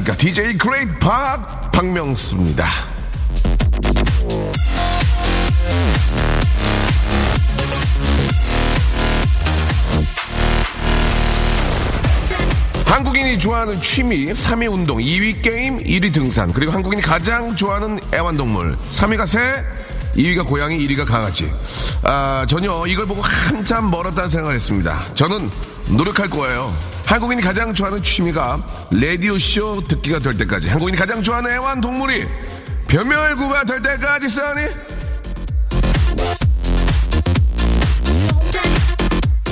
안녕하십니까. DJ 그레이트 박 박명수입니다. 한국인이 좋아하는 취미 3위 운동 2위 게임 1위 등산 그리고 한국인이 가장 좋아하는 애완동물 3위가 새 2위가 고양이 1위가 강아지. 아 전혀 이걸 보고 한참 멀었다는 생각을 했습니다. 저는 노력할 거예요 한국인이 가장 좋아하는 취미가 라디오쇼 듣기가 될 때까지 한국인이 가장 좋아하는 애완동물이 변멸구가 될 때까지 써니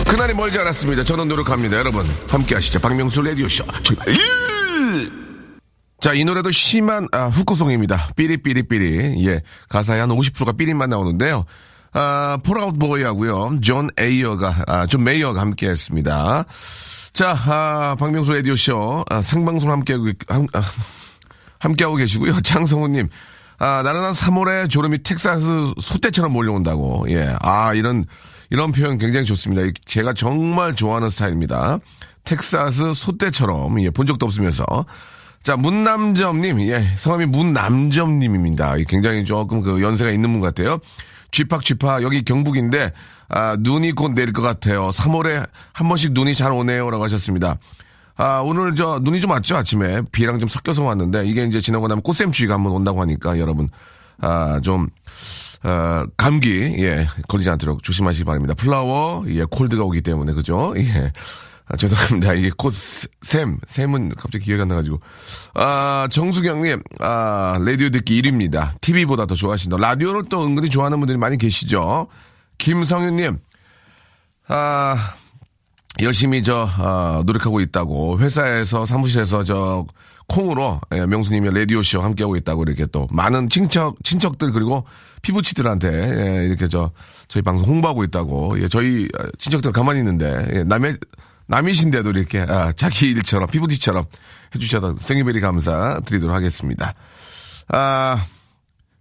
그날이 멀지 않았습니다. 저는 노력합니다. 여러분, 함께 하시죠. 박명수 라디오쇼 출발! 자, 이 노래도 심한, 아, 후크송입니다. 삐리삐리삐리. 예. 가사의 한 50%가 삐리만 나오는데요. 아, 폴아웃 보이하고요. 존 에이어가, 아, 존 메이어가 함께 했습니다. 자, 아, 박명수 라디오쇼, 아, 생방송 함께하고, 함, 아, 함께하고 계시고요. 장성우님, 아, 나른한 3월에 졸음이 텍사스 소떼처럼 몰려온다고. 예. 아, 이런, 이런 표현 굉장히 좋습니다. 제가 정말 좋아하는 스타일입니다. 텍사스 소떼처럼, 예, 본 적도 없으면서. 자, 문남점님, 예, 성함이 문남점님입니다. 굉장히 조금 그 연세가 있는 분 같아요. 쥐팍 쥐팍, 여기 경북인데, 아, 눈이 곧 내릴 것 같아요. 3월에 한 번씩 눈이 잘 오네요. 라고 하셨습니다. 아, 오늘 저 눈이 좀 왔죠? 아침에. 비랑 좀 섞여서 왔는데, 이게 이제 지나고 나면 꽃샘추위가 한번 온다고 하니까 여러분, 아, 좀, 어, 감기, 예, 걸리지 않도록 조심하시기 바랍니다. 플라워, 예, 콜드가 오기 때문에, 그죠? 예. 아, 죄송합니다. 이게 곧 샘, 샘은 갑자기 기회가 안 나가지고. 아, 정수경님, 아, 라디오 듣기 1위입니다. TV보다 더 좋아하신다. 라디오를 또 은근히 좋아하는 분들이 많이 계시죠? 김성윤님, 아, 열심히 저, 아, 노력하고 있다고. 회사에서, 사무실에서 저, 콩으로, 예, 명수님의 라디오쇼 함께하고 있다고 이렇게 또 많은 친척, 친척들 그리고 피부치들한테, 예, 이렇게 저, 저희 방송 홍보하고 있다고. 예, 저희 친척들 가만히 있는데, 예, 남의, 남이신데도 이렇게, 아, 자기 일처럼, 피부티처럼 해주셔서 생일베리 감사 드리도록 하겠습니다. 아,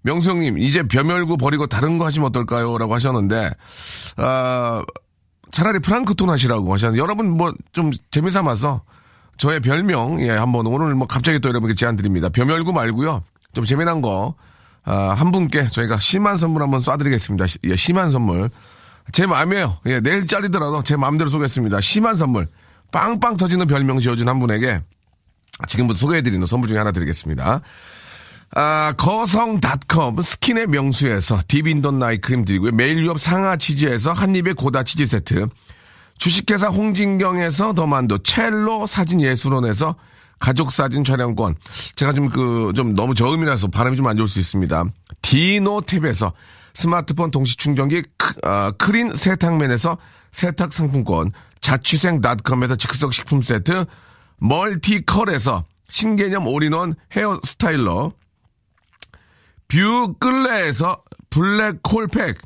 명수 형님, 이제 벼멸구 버리고 다른 거 하시면 어떨까요? 라고 하셨는데, 아, 차라리 프랑크톤 하시라고 하셨는데, 여러분 뭐 좀 재미삼아서 저의 별명, 예, 한번 오늘 뭐 갑자기 또 여러분께 제안 드립니다. 벼멸구 말고요. 좀 재미난 거, 아, 한 분께 저희가 심한 선물 한번 쏴드리겠습니다. 예, 심한 선물. 제 마음이에요. 예, 내일 짜리더라도 제 마음대로 쏘겠습니다. 심한 선물. 빵빵 터지는 별명 지어준 한 분에게 지금부터 소개해드리는 선물 중에 하나 드리겠습니다. 아, 거성닷컴 스킨의 명수에서 딥인돈 나이 크림 드리고요. 매일 유업 상하 치즈에서 한입의 고다 치즈 세트. 주식회사 홍진경에서 더만두, 첼로 사진 예술원에서 가족 사진 촬영권. 제가 좀 그, 좀 너무 저음이라서 바람이 좀 안 좋을 수 있습니다. 디노탭에서 스마트폰 동시 충전기 크, 아, 크린 세탁맨에서 세탁 상품권. 자취생닷컴에서 즉석 식품 세트. 멀티컬에서 신개념 all-in-one hair styler. 뷰끌레에서 블랙홀 팩.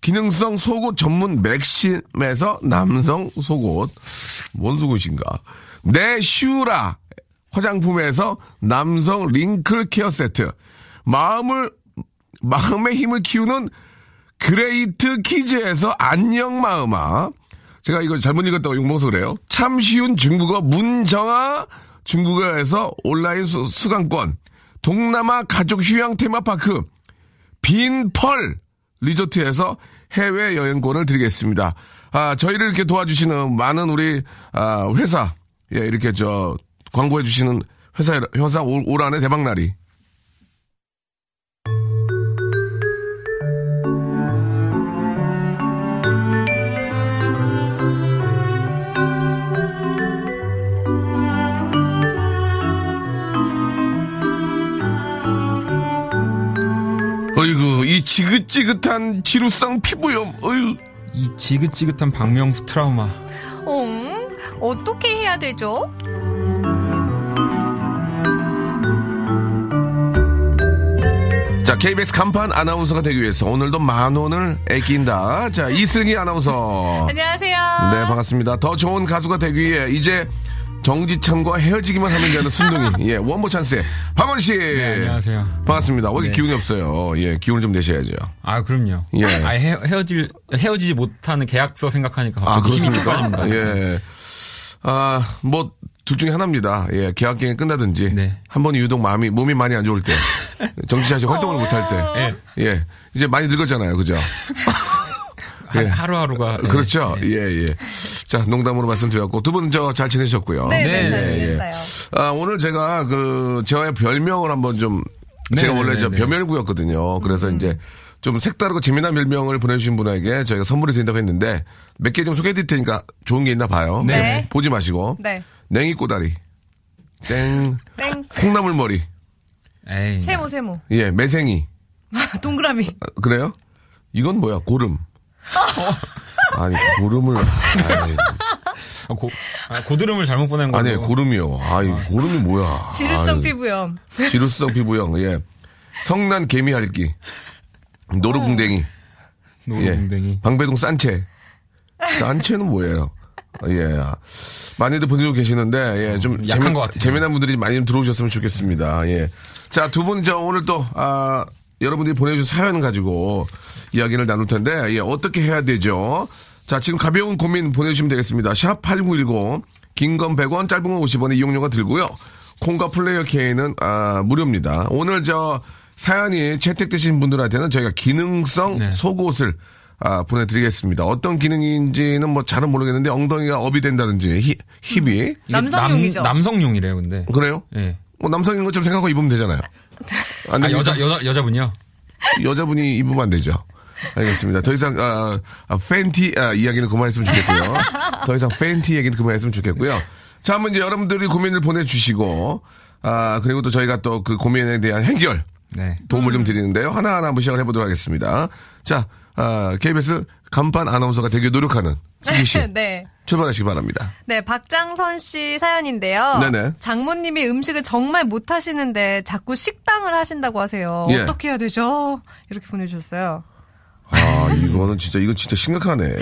기능성 속옷 전문 맥심에서 남성 속옷. 뭔 속옷인가? 네슈라 화장품에서 남성 wrinkle care 세트. 마음을, 마음의 힘을 키우는 그레이트 키즈에서 안녕 마음아. 제가 이거 잘못 읽었다고 욕먹어서 그래요. 참 쉬운 중국어 문정아 중국어에서 온라인 수, 수강권. 동남아 가족 휴양 테마파크. 빈펄 리조트에서 해외 여행권을 드리겠습니다. 아, 저희를 이렇게 도와주시는 많은 우리, 아, 회사, 예, 이렇게 저, 광고해 주시는 회사, 회사 올, 올 한해 대박날이. 지긋지긋한 지루성 피부염, 어휴. 이 지긋지긋한 박명수 트라우마. 응? 어떻게 해야 되죠? 자, KBS 간판 아나운서가 되기 위해서 오늘도 만 원을 아낀다. 자, 이슬기 아나운서. 안녕하세요. 네, 반갑습니다. 더 좋은 가수가 되기 위해 이제 정지창과 헤어지기만 하면 되는 순둥이. 예, 원모 찬스의 박원 씨. 네, 안녕하세요. 반갑습니다. 왜 이렇게 네. 기운이 없어요? 예, 기운을 좀 내셔야죠. 아, 그럼요. 예. 아, 헤, 헤어질, 헤어지지 못하는 계약서 생각하니까 아, 그렇습니까? 빠집니다. 예. 아, 뭐, 둘 중에 하나입니다. 예, 계약 기간이 끝나든지. 네. 한 번이 유독 마음이, 몸이 많이 안 좋을 때. 정치샷이 활동을 못할 때. 예. 예. 이제 많이 늙었잖아요. 그죠? 하- 예. 하루하루가. 예. 그렇죠. 예. 예, 예. 자, 농담으로 말씀드렸고, 두 분 저 잘 지내셨고요. 네, 네, 네, 잘 네, 지냈어요. 아, 오늘 제가 그, 저의 별명을 한번 좀, 네, 제가 네, 원래 네, 저 네. 벼멸구였거든요. 그래서 이제 좀 색다르고 재미난 별명을 보내주신 분에게 저희가 선물이 드린다고 했는데 몇 개 좀 소개해 드릴 테니까 좋은 게 있나 봐요. 네. 보지 마시고. 네. 냉이 꼬다리. 땡. 땡. 콩나물 머리. 에이. 세모, 세모. 예, 매생이. 동그라미. 아, 그래요? 이건 뭐야? 고름. 아니, 고름을. 아니, 아, 고, 아, 고드름을 잘못 보낸 거고. 아니, 고름이요. 아이, 고름이 뭐야. 지루성 아이. 피부염. 지루성 피부형, 예. 성난 개미 핥기. 노루궁뎅이. 노동댕이. 예. 방배동 싼채. 싼채는 뭐예요? 예. 많이들 보내주고 계시는데, 예. 좀. 어, 약한 것 같아요. 재미난 분들이 많이 좀 들어오셨으면 좋겠습니다. 예. 자, 두 분, 저 오늘 또, 아, 여러분들이 보내주신 사연 가지고 이야기를 나눌 텐데, 예. 어떻게 해야 되죠? 자, 지금 가벼운 고민 보내주시면 되겠습니다. 샵 8910, 긴 건 100원, 짧은 건 50원의 이용료가 들고요. 콩과 플레이어 K는, 아, 무료입니다. 오늘 저, 사연이 채택되신 분들한테는 저희가 기능성 네. 속옷을 아, 보내드리겠습니다. 어떤 기능인지는 뭐 잘은 모르겠는데 엉덩이가 업이 된다든지 히- 힙이 이게 남성용이죠. 남, 남성용이래요, 근데. 그래요? 예. 뭐 남성인 것처럼 생각하고 입으면 되잖아요. 안 아? 여자, 여자, 여자분이요? 여자분이 입으면 안 되죠. 알겠습니다. 더 이상 아, 아, 팬티 아, 이야기는 그만했으면 좋겠고요. 더 이상 팬티 얘기는 그만했으면 좋겠고요. 자, 한번 이제 여러분들이 고민을 보내주시고 아 그리고 또 저희가 또 그 고민에 대한 해결 네. 도움을 좀 드리는데요. 하나하나 한번 시작을 해보도록 하겠습니다. 자, 아, KBS 간판 아나운서가 되게 노력하는 승기 씨 네. 출발하시기 바랍니다. 네, 박장선 씨 사연인데요. 네네. 장모님이 음식을 정말 못 하시는데 자꾸 식당을 하신다고 하세요. 예. 어떻게 해야 되죠? 이렇게 보내주셨어요. 아, 이거는 진짜, 이건 진짜 심각하네.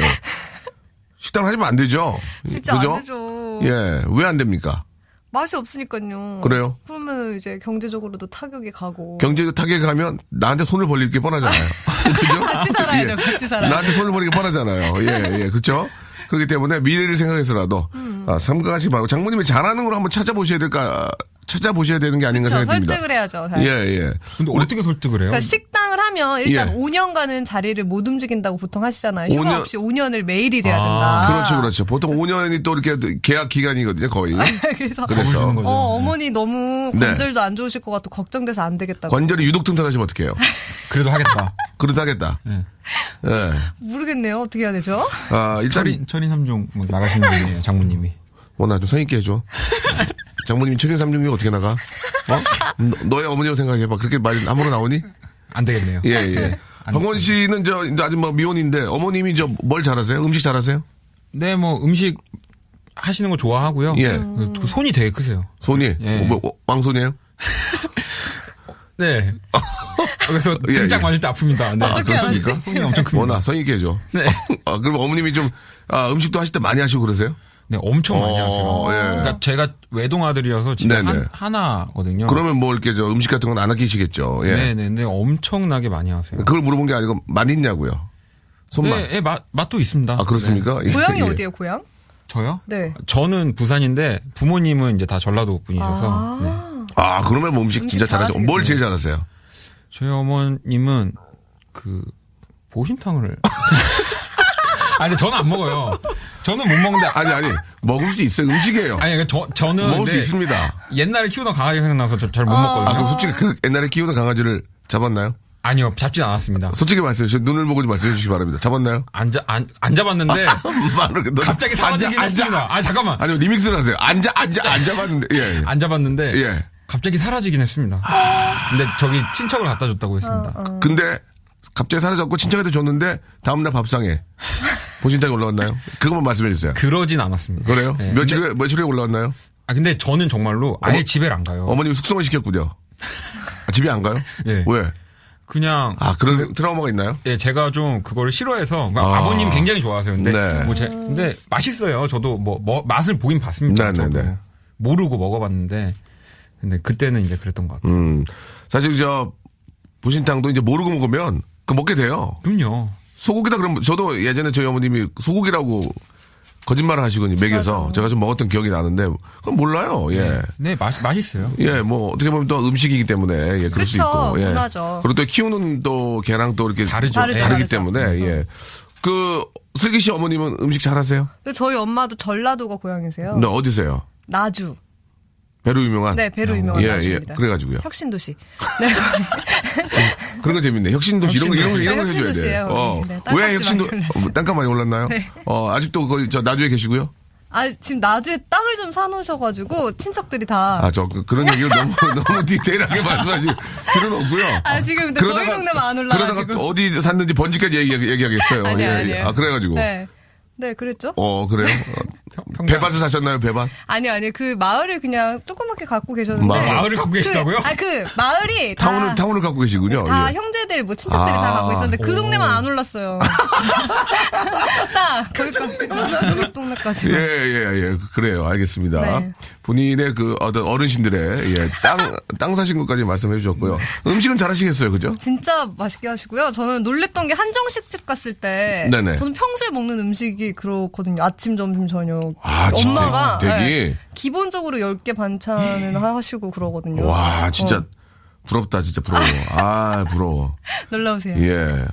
식당 하시면 안 되죠? 진짜 그죠? 안 되죠. 예, 왜 안 됩니까? 맛이 없으니까요. 그래요? 그러면 이제 경제적으로도 타격이 가고. 경제 타격이 가면 나한테 손을 벌릴 게 뻔하잖아요. 그죠? 같이 살아야 예. 돼요, 같이 살아야 나한테 손을 벌리기 뻔하잖아요. 예, 예, 그렇죠? 그렇기 때문에 미래를 생각해서라도 음. 아, 삼가하시 바라고 장모님이 잘하는 걸 한번 찾아보셔야 될까 찾아보셔야 되는 게 아닌가 그렇죠. 생각이 듭니다. 설득을 해야죠. 예, 잘. 예. 근데 어떻게 설득을 해요? 그러니까 식당을 하면 일단 예. 5년간은 자리를 못 움직인다고 보통 하시잖아요. 휴가 5년 없이 5년을 매일 일해야 아, 된다. 그렇죠, 그렇죠. 보통 5년이 또 이렇게 계약 기간이거든요, 거의. 그래서 겁을 그래서 거죠. 어, 어머니 너무 네. 관절도 안 좋으실 것 같고 걱정돼서 안 되겠다고. 관절이 유독 튼튼하시면 어떡해요? 그래도 하겠다. 그렇다 하겠다. 예. 예. 모르겠네요. 어떻게 해야 되죠? 아, 일단, 철인, 철인 3종 뭐 나가시는 분이에요, 장모님이. 뭐, 나 좀 성의있게 해줘. 장모님이 철인 삼중이 어떻게 나가? 어? 너, 너의 어머니로 생각해봐. 그렇게 말 함부로 나오니? 안 되겠네요. 예, 예. 안 박원 씨는 저, 이제 아직 뭐 미혼인데, 어머님이 저 뭘 잘하세요? 음식 잘하세요? 네, 뭐 음식 하시는 거 좋아하고요. 예. 음. 그 손이 되게 크세요. 손이? 예. 어, 뭐, 어, 왕손이에요? 네. 그래서 예, 등짝 예. 맞을 때 아픕니다. 네. 아, 그렇습니까? 손이 엄청 큽니다. 뭐나, 성의있게 해줘. 네. 아, 그럼 어머님이 좀, 아, 음식도 하실 때 많이 하시고 그러세요? 네, 엄청 많이 하세요. 어, 예. 그러니까 제가 외동 아들이어서 집에 네네. 한, 하나거든요. 그러면 뭐 이렇게 저 음식 같은 건 안 아끼시겠죠. 예. 네 네, 네, 엄청나게 많이 하세요. 그걸 물어본 게 아니고, 맛 있냐고요. 손맛. 네, 네, 맛, 맛도 있습니다. 아, 그렇습니까? 예, 고향이 예. 어디예요, 고향? 저요? 네. 저는 부산인데 부모님은 이제 다 전라도 분이셔서 네. 아, 그러면 뭐 음식, 음식 진짜 잘하죠. 잘하시겠네요. 뭘 제일 잘하세요? 저희 어머님은 그 보신탕을 아 근데 저는 안 먹어요. 저는 못 먹는데 아니, 아니, 먹을 수 있어요. 음식이에요. 아니 그러니까 저 저는 먹을 수 근데 있습니다. 옛날에 키우던 강아지 생각나서 잘못 아, 먹거든요. 그럼 솔직히 그 옛날에 키우던 강아지를 잡았나요? 아니요, 잡진 않았습니다. 솔직히 말씀해 주세요. 눈을 보고 좀 말씀해 주시기 바랍니다. 잡았나요? 안, 자, 안, 안 잡았는데 그- 너- 갑자기 사라지긴 했습니다. 아 잠깐만. 아니요, 리믹스를 하세요. 앉아, 앉아, 안 잡았는데. 예. 예. 안 잡았는데 예. 갑자기 사라지긴 했습니다. 근데 저기 친척을 갖다 줬다고 했습니다. 근데 갑자기 사라졌고 친척한테 줬는데 다음날 밥상에 보신탕이 올라왔나요? 그것만 말씀해 주세요. 그러진 않았습니다. 그래요? 네. 며칠 후에, 며칠 후에 올라왔나요? 아 근데 저는 정말로 아예 어머- 집에 안 가요. 어머님 숙성을 시켰군요. 아, 집에 안 가요? 예. 왜? 그냥 아, 그런 트라우마가 있나요? 예, 제가 좀 그거를 싫어해서 아. 아. 아버님 굉장히 좋아하세요. 근데 네. 뭐 제, 근데 맛있어요. 저도 뭐, 뭐 맛을 보긴 봤습니다. 네, 네. 네. 모르고 먹어봤는데 근데 그때는 이제 그랬던 것 같아요. 음. 사실 저 보신탕도 이제 모르고 먹으면 그 먹게 돼요. 그럼요. 소고기다 그러면 저도 예전에 저희 어머님이 소고기라고 거짓말을 하시고 먹여서 제가 좀 먹었던 기억이 나는데 그건 몰라요. 예. 네, 맛, 맛있어요. 예, 뭐 어떻게 보면 또 음식이기 때문에 예, 그럴 수 그쵸, 있고. 예. 문화죠. 그리고 또 키우는 또 개랑 또 이렇게 다르죠. 다르죠, 다르기 다르죠. 때문에 예. 그 슬기 씨 어머님은 음식 잘하세요? 저희 엄마도 전라도가 고향이세요. 네, 어디세요? 나주. 배로 유명한. 네, 배로 유명한 예. 예. 그래가지고요. 혁신도시. 네. 그런 거 재밌네. 혁신도시 이런 거 이런 거 이런 거. 해줘야 돼. 혁신도시예요, 어. 네, 왜 혁신도. 어, 땅값 많이 올랐나요? 네. 어 아직도 거기 저 나주에 계시고요? 아, 지금 나주에 땅을 좀 사놓으셔가지고, 친척들이 다. 아 저 그런 얘기를 너무 너무 디테일하게 말씀하실 필요는 없고요. 아, 지금 근데 저희 동네만 안 올라가지고. 그러다가 어디 샀는지 번지까지 얘기, 얘기하겠어요. 아니요, 예, 예. 아니에요. 아 그래가지고. 네. 네, 그랬죠? 어 그래요? 평- 배밭을 사셨나요 배밭? 아니, 아니, 그 마을을 그냥 조그맣게 갖고 계셨는데. 마을. 마을을 갖고 계시다고요? 그, 아, 그, 마을이. 다, 타운을 타운을 갖고 계시군요. 다 예. 형제들, 뭐, 친척들이 아. 다 갖고 있었는데, 그 오. 동네만 안 올랐어요. 딱, 거기까지, 동네까지. 예, 예, 예. 그래요. 알겠습니다. 네. 본인의 그 어떤 어르신들의 예, 땅, 땅 사신 것까지 말씀해 주셨고요. 음식은 잘 하시겠어요. 그죠? 진짜 맛있게 하시고요. 저는 놀랬던 게 한정식집 갔을 때 네네. 저는 평소에 먹는 음식이 그렇거든요. 아침, 점심, 저녁. 아, 진짜? 엄마가 되게? 네, 기본적으로 10개 반찬을 하시고 그러거든요. 와, 진짜 어, 부럽다. 진짜 부러워. 아, 부러워. 놀라우세요. 예.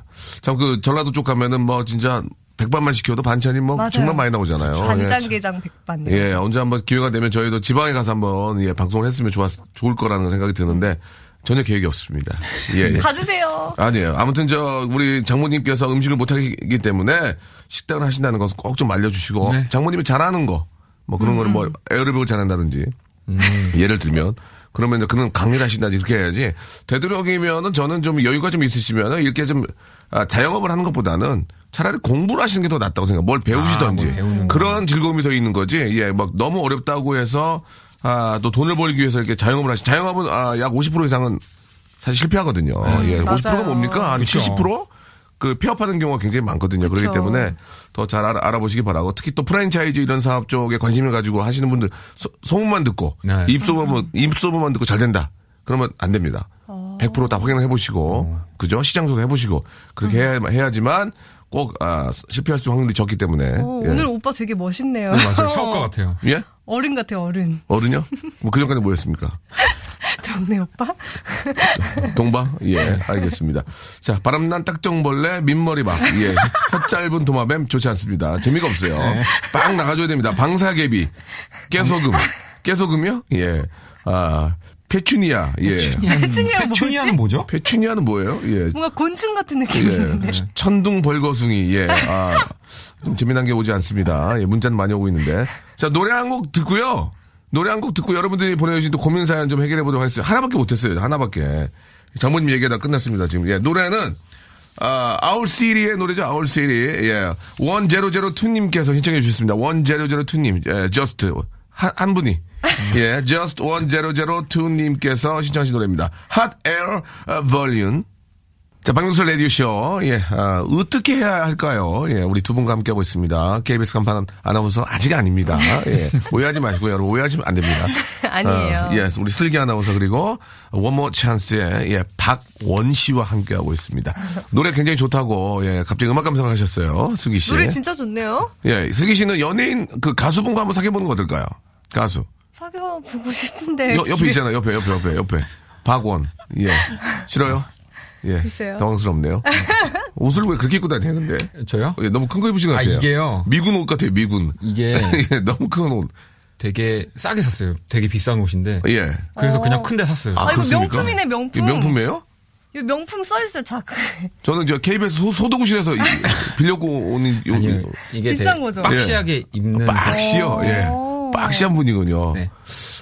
참 그 전라도 쪽 가면은 뭐 진짜 백반만 시켜도 반찬이 뭐 맞아요. 정말 많이 나오잖아요. 예. 간장게장 백반. 예, 언제 한번 기회가 되면 저희도 지방에 가서 한번 예, 방송을 했으면 좋았, 좋을 거라는 생각이 드는데 전혀 계획이 없습니다. 예, 예. 가주세요. 아니에요. 아무튼 저 우리 장모님께서 음식을 못 하기 때문에 식당을 하신다는 것은 꼭 좀 알려주시고 네. 장모님이 잘하는 거 뭐 그런 거는 뭐 에어로빅을 잘한다든지 예를 들면 그러면 이제 그런 강의를 하신다든지 이렇게 해야지 되도록이면은 저는 좀 여유가 좀 있으시면은 이렇게 좀 아, 자영업을 하는 것보다는 차라리 공부를 하시는 게 더 낫다고 생각. 뭘 배우시던지 아. 그런 즐거움이 더 있는 거지. 예, 막 너무 어렵다고 해서 아, 또 돈을 벌기 위해서 이렇게 자영업을 하시. 자영업은 아, 약 50% 이상은 사실 실패하거든요. 예, 50%가 맞아요. 뭡니까? 한 그쵸. 70%? 그 폐업하는 경우가 굉장히 많거든요. 그렇기 그쵸. 때문에 더 잘 알아, 보시기 바라고 특히 또 프랜차이즈 이런 사업 쪽에 관심을 가지고 하시는 분들 소, 소문만 듣고 네. 입소문 입소문만 듣고 잘 된다. 그러면 안 됩니다. 어. 100%다 확인을 해보시고 그죠? 시장 조사 해보시고 그렇게 해야, 해야지만 꼭 아, 실패할 수 확률이 적기 때문에 어, 예. 오늘 오빠 되게 멋있네요. 네, 맞아요. 사업가 같아요. 예? 어른 같아요, 어른. 어른요? 뭐 그 전까지 뭐였습니까? 동네 오빠? 동바? 예, 알겠습니다. 자, 바람난 딱정벌레, 민머리박. 예, 혀 짧은 도마뱀 좋지 않습니다. 재미가 없어요. 빵 나가줘야 됩니다. 방사개비, 깨소금. 깨소금이요? 예. 아, 페추니아. 예. 뭐지? 춘이야는 뭐죠? 페추니아는 뭐예요? 예. 뭔가 곤충 같은 느낌이 있는데. 예. 천둥 벌거숭이. 예. 아, 좀 재미난 게 오지 않습니다. 예, 문자는 많이 오고 있는데. 자, 노래 한 곡 듣고요. 노래 한 곡 듣고 여러분들이 보내주신 또 고민 사연 좀 해결해 보도록 하겠습니다. 하나밖에 못했어요. 하나밖에. 장모님 얘기하다 끝났습니다. 지금. 예, 노래는, 아, Our City의 노래죠. Our City. 예. 1002님께서 신청해 주셨습니다. 1002님. 예, just. 한, 한 분이. 예, just 1002님께서 신청하신 노래입니다. Hot Air uh, Volume. 자, 박명수 라디오쇼. 예, 아, 어떻게 해야 할까요? 예, 우리 두 분과 함께하고 있습니다. KBS 간판 아나운서 아직 아닙니다. 예, 오해하지 마시고요. 여러분, 오해하시면 안 됩니다. 아니에요. 어, 예, 우리 슬기 아나운서 그리고 원모 찬스의 예, 박원 씨와 함께하고 있습니다. 노래 굉장히 좋다고, 예, 갑자기 음악 감상하셨어요. 슬기 씨. 노래 진짜 좋네요. 예, 슬기 씨는 연예인 그 가수분과 한번 사귀어보는 거 어떨까요? 가수. 사귀어 보고 싶은데. 여- 옆에 있잖아요. 옆에, 옆에, 옆에, 옆에. 박원. 예. 싫어요? 예. 글쎄요. 당황스럽네요. 옷을 왜 그렇게 입고 근데? 저요? 예, 너무 큰 거 입으신 것 아, 같아요. 이게요. 미군 옷 같아요, 미군. 이게 예, 너무 큰 옷. 되게 싸게 샀어요. 되게 비싼 옷인데. 예. 그래서 어. 그냥 큰 데 샀어요. 아, 이거 그렇습니까? 명품이네, 명품. 명품이에요? 이 명품 써있어요, 자크. 저는 저 KBS 소, 소도구실에서 이- 빌려고 오는 요, 아니요. 이게 비싼 거죠? 박시하게 입는 박시요, 예. 오. 박시한 분이군요. 네.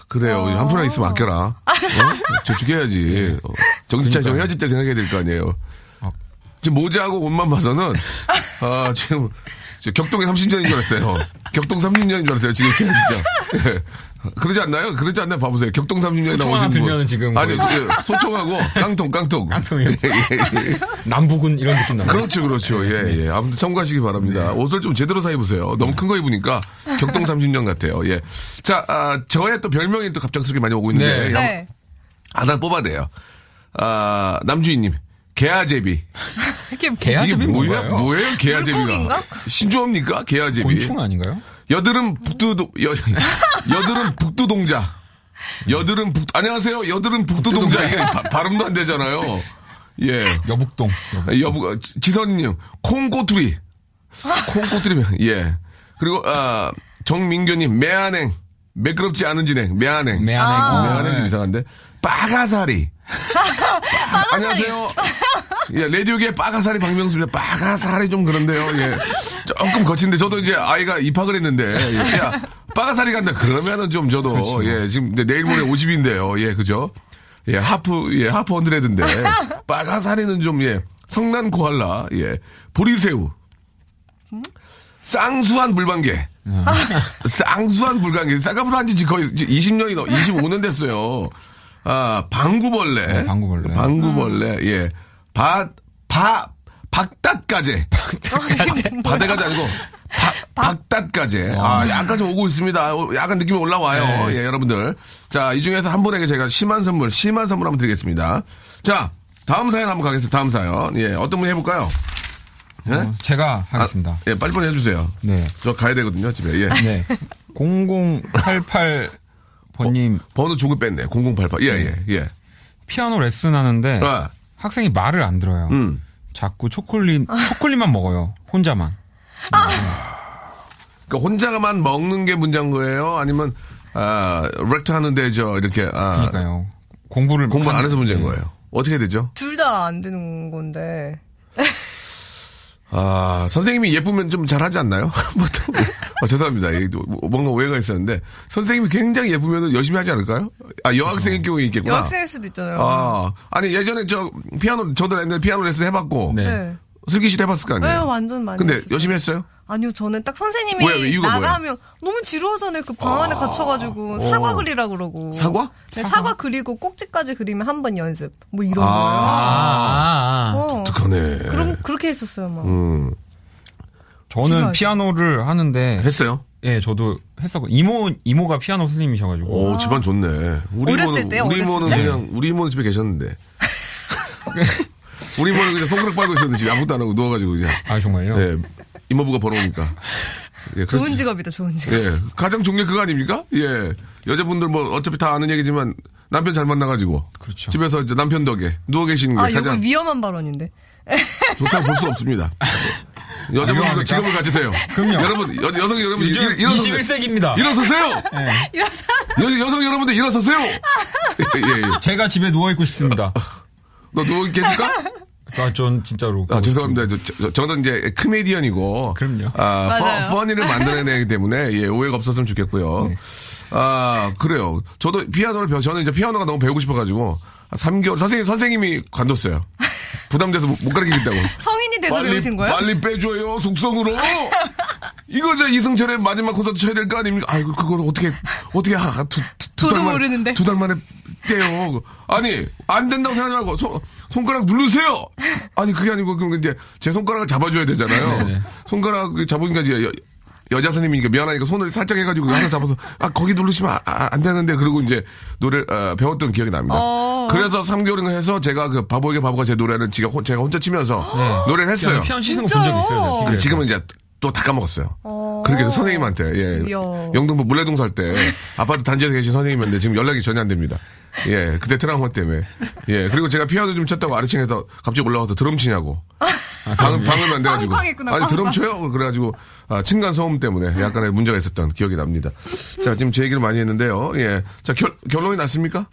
그래요. 한 푼이나 있으면 아껴라. 어? 저축해야지. 어. 정신차려. 헤어질 때 생각해야 될 거 아니에요. 아. 지금 모자하고 옷만 봐서는, 아, 지금, 저 격동의 30년인 줄 알았어요. 격동 30년인 줄 알았어요. 지금 진짜. 예. 그러지 않나요? 그러지 않나요? 봐보세요. 격동 30년이 소총 하나 나오신 분. 들면은 지금 아니, 거의- 그 소총하고 깡통, 깡통. 깡통이요? 예, 예, 예. 남북은 이런 느낌 나요. 그렇죠, 그렇죠. 예, 예. 아무튼 참고하시기 바랍니다. 옷을 좀 제대로 사 입으세요. 너무 큰 거 입으니까 격동 30년 같아요. 예. 자, 아, 저의 또 별명이 또 갑작스럽게 많이 오고 있는데. 네. 네. 하나 뽑아내요. 아, 남주인님. 개아제비. 이게 뭐- 개아제비 이게 뭐예요? 뭐예요, 개아제비가? 신조어입니까? 개아제비. 곤충 아닌가요? 여드름 북두도, 여, 여드름 북두동자. 여드름 북, 안녕하세요. 여드름 북두동자. 이게 바- 발음도 안 되잖아요. 예. 여북동. 여부, 지선님, 콩꼬투리. 콩꼬투리, 예. 그리고, 아, 정민교님, 매한행. 매끄럽지 않은 진행, 매한행. 매한행. 아. 매한행 좀 네. 이상한데. 빠가사리. 안녕하세요. 예, 라디오계 빠가사리 박명수입니다. 빠가사리 좀 그런데요. 예. 조금 거친데 저도 이제 아이가 입학을 했는데 예, 야, 빠가사리 간다. 그러면은 좀 저도 그렇죠. 예, 지금 내일 모레 50인데요. 예, 그죠? 예, 하프 예, 하프 언드레드인데 빠가사리는 좀 예. 성난 코알라. 예. 보리새우. 쌍수한 물방개. 쌍수한 물방개. 쌍꺼풀 한지 거의 20년이 넘, 25년 됐어요. 아, 방구벌레. 네, 방구벌레. 방구벌레. 예. 바, 바, 박닷가재. 바대가재 아니고, 박, 박닷가재. 아, 약간 좀 오고 있습니다. 어, 약간 느낌이 올라와요. 네. 예, 여러분들. 자, 이 중에서 한 분에게 제가 심한 선물, 심한 선물 한번 드리겠습니다. 자, 다음 사연 한번 가겠습니다. 다음 사연. 예, 어떤 분 해볼까요? 예? 어, 제가 하겠습니다. 아, 예, 빨리빨리 해주세요. 네. 저 가야 되거든요, 집에. 예. 네. 0088 번님 번 호 조금 뺐네. 0088. 예, 예, 예. 피아노 레슨 하는데 아, 학생이 말을 안 들어요. 음. 자꾸 초콜릿, 초콜릿만 먹어요. 혼자만. 그러니까 혼자만 먹는 게 문제인 거예요? 아니면, 아, 렉트 하는데 저, 이렇게, 아, 그러니까요. 공부를 공부 안 해서 문제인 네. 거예요. 어떻게 해야 되죠? 둘 다 안 되는 건데. 아, 선생님이 예쁘면 좀 잘하지 않나요? 보통. 아, 죄송합니다. 이게 또 뭔가 오해가 있었는데, 선생님이 굉장히 예쁘면 열심히 하지 않을까요? 아, 여학생의 경우에 있겠구나. 여학생일 수도 있잖아요. 아, 아니, 예전에 저, 피아노, 저도 옛날에 피아노 레슨 해봤고, 네. 네. 슬기 씨도 해봤을 거 네, 아니에요? 완전 많이. 근데 했었어요. 열심히 했어요? 아니요, 저는 딱 선생님이 왜, 왜? 나가면 너무 지루하잖아요. 그 방 안에 갇혀가지고 사과 그리라 그러고. 사과? 네, 사과 그리고 꼭지까지 그리면 한 번 연습. 뭐 이런 아. 거예요. 아, 아. 어. 독특하네. 그럼 그렇게 했었어요, 막. 음, 저는 지루하죠. 피아노를 하는데 했어요? 예, 저도 했었고 이모 이모가 피아노 선생님이셔가지고 오, 집안 좋네. 우리 어렸을 이모는, 때요? 우리 이모는 때? 그냥, 우리 이모는 집에 계셨는데. 우리 이모는 그냥 손가락 빨고 있었는데 집에 아무것도 안 하고 누워가지고 그냥. 아 정말요? 예, 이모부가 벌어오니까. 예. 좋은 직업이다, 좋은 직업. 예, 가장 좋은 게 그거 아닙니까? 예. 여자분들 뭐 어차피 다 아는 얘기지만 남편 잘 만나가지고. 그렇죠. 집에서 이제 남편 덕에 누워 계시는 게 아, 이거 가장 위험한 발언인데. 좋다고 볼 수 없습니다. 여자분들도? 직업을 가지세요. 그럼요. 여러분, 여, 여성 여러분, 일- 일어서세요. 21세기입니다. 일어서세요! 이래서 여, 여성 여러분들 일어서세요! 예, 예. 제가 집에 누워 있고 싶습니다. 너 누워있게 해줄까? 아, 전 진짜로. 아, 죄송합니다. 저, 저, 는 이제 크메디언이고. 그럼요. 아, 맞아요. 퍼, 퍼니를 만들어내기 때문에, 예, 오해가 없었으면 좋겠고요. 네. 아, 그래요. 저도 피아노를 배워, 저는 이제 피아노가 너무 배우고 싶어가지고, 한 3개월, 선생님, 선생님이 관뒀어요. 부담돼서 못, 못 가르치겠다고. 성인이 돼서 배우신 거예요? 빨리 빼줘요, 속성으로. 이거 저 이승철의 마지막 콘서트 쳐야 될 거 아닙니까? 아이고, 그걸 어떻게, 어떻게, 하, 두, 두, 달 만에. 모르는데. 두달 만에 떼요. 아니, 안 된다고 생각하지 말고, 손, 손가락 누르세요! 아니, 그게 아니고, 그럼 이제 제 손가락을 잡아줘야 되잖아요. 네. 손가락 잡으니까 이제 여, 여자 선생님이니까 미안하니까 손을 살짝 해가지고 하나 잡아서, 아, 거기 누르시면 아, 아, 안 되는데, 그러고 이제 노래, 어, 배웠던 기억이 납니다. 어. 그래서 3개월인가 해서 제가 그 바보에게 바보가 제 노래는 제가, 혼- 제가 혼자 치면서 노래를 했어요. 피아노 치는 거본 적이 있어요. 지금은 이제 또 다 까먹었어요. 그렇게 그 선생님한테, 예. 이야. 영등포 물레동 살 때 아파트 단지에서 계신 선생님인데 지금 연락이 전혀 안 됩니다. 예. 그때 트라우마 때문에. 예. 그리고 제가 피아노 좀 쳤다고 아래층에서 갑자기 올라와서 드럼 치냐고. 방, 방을 안 돼가지고. 빵빵했구나, 아니, 드럼. 쳐요? 그래가지고, 아, 층간 소음 때문에 약간의 문제가 있었던 기억이 납니다. 자, 지금 제 얘기를 많이 했는데요. 예. 자, 결, 결론이 났습니까?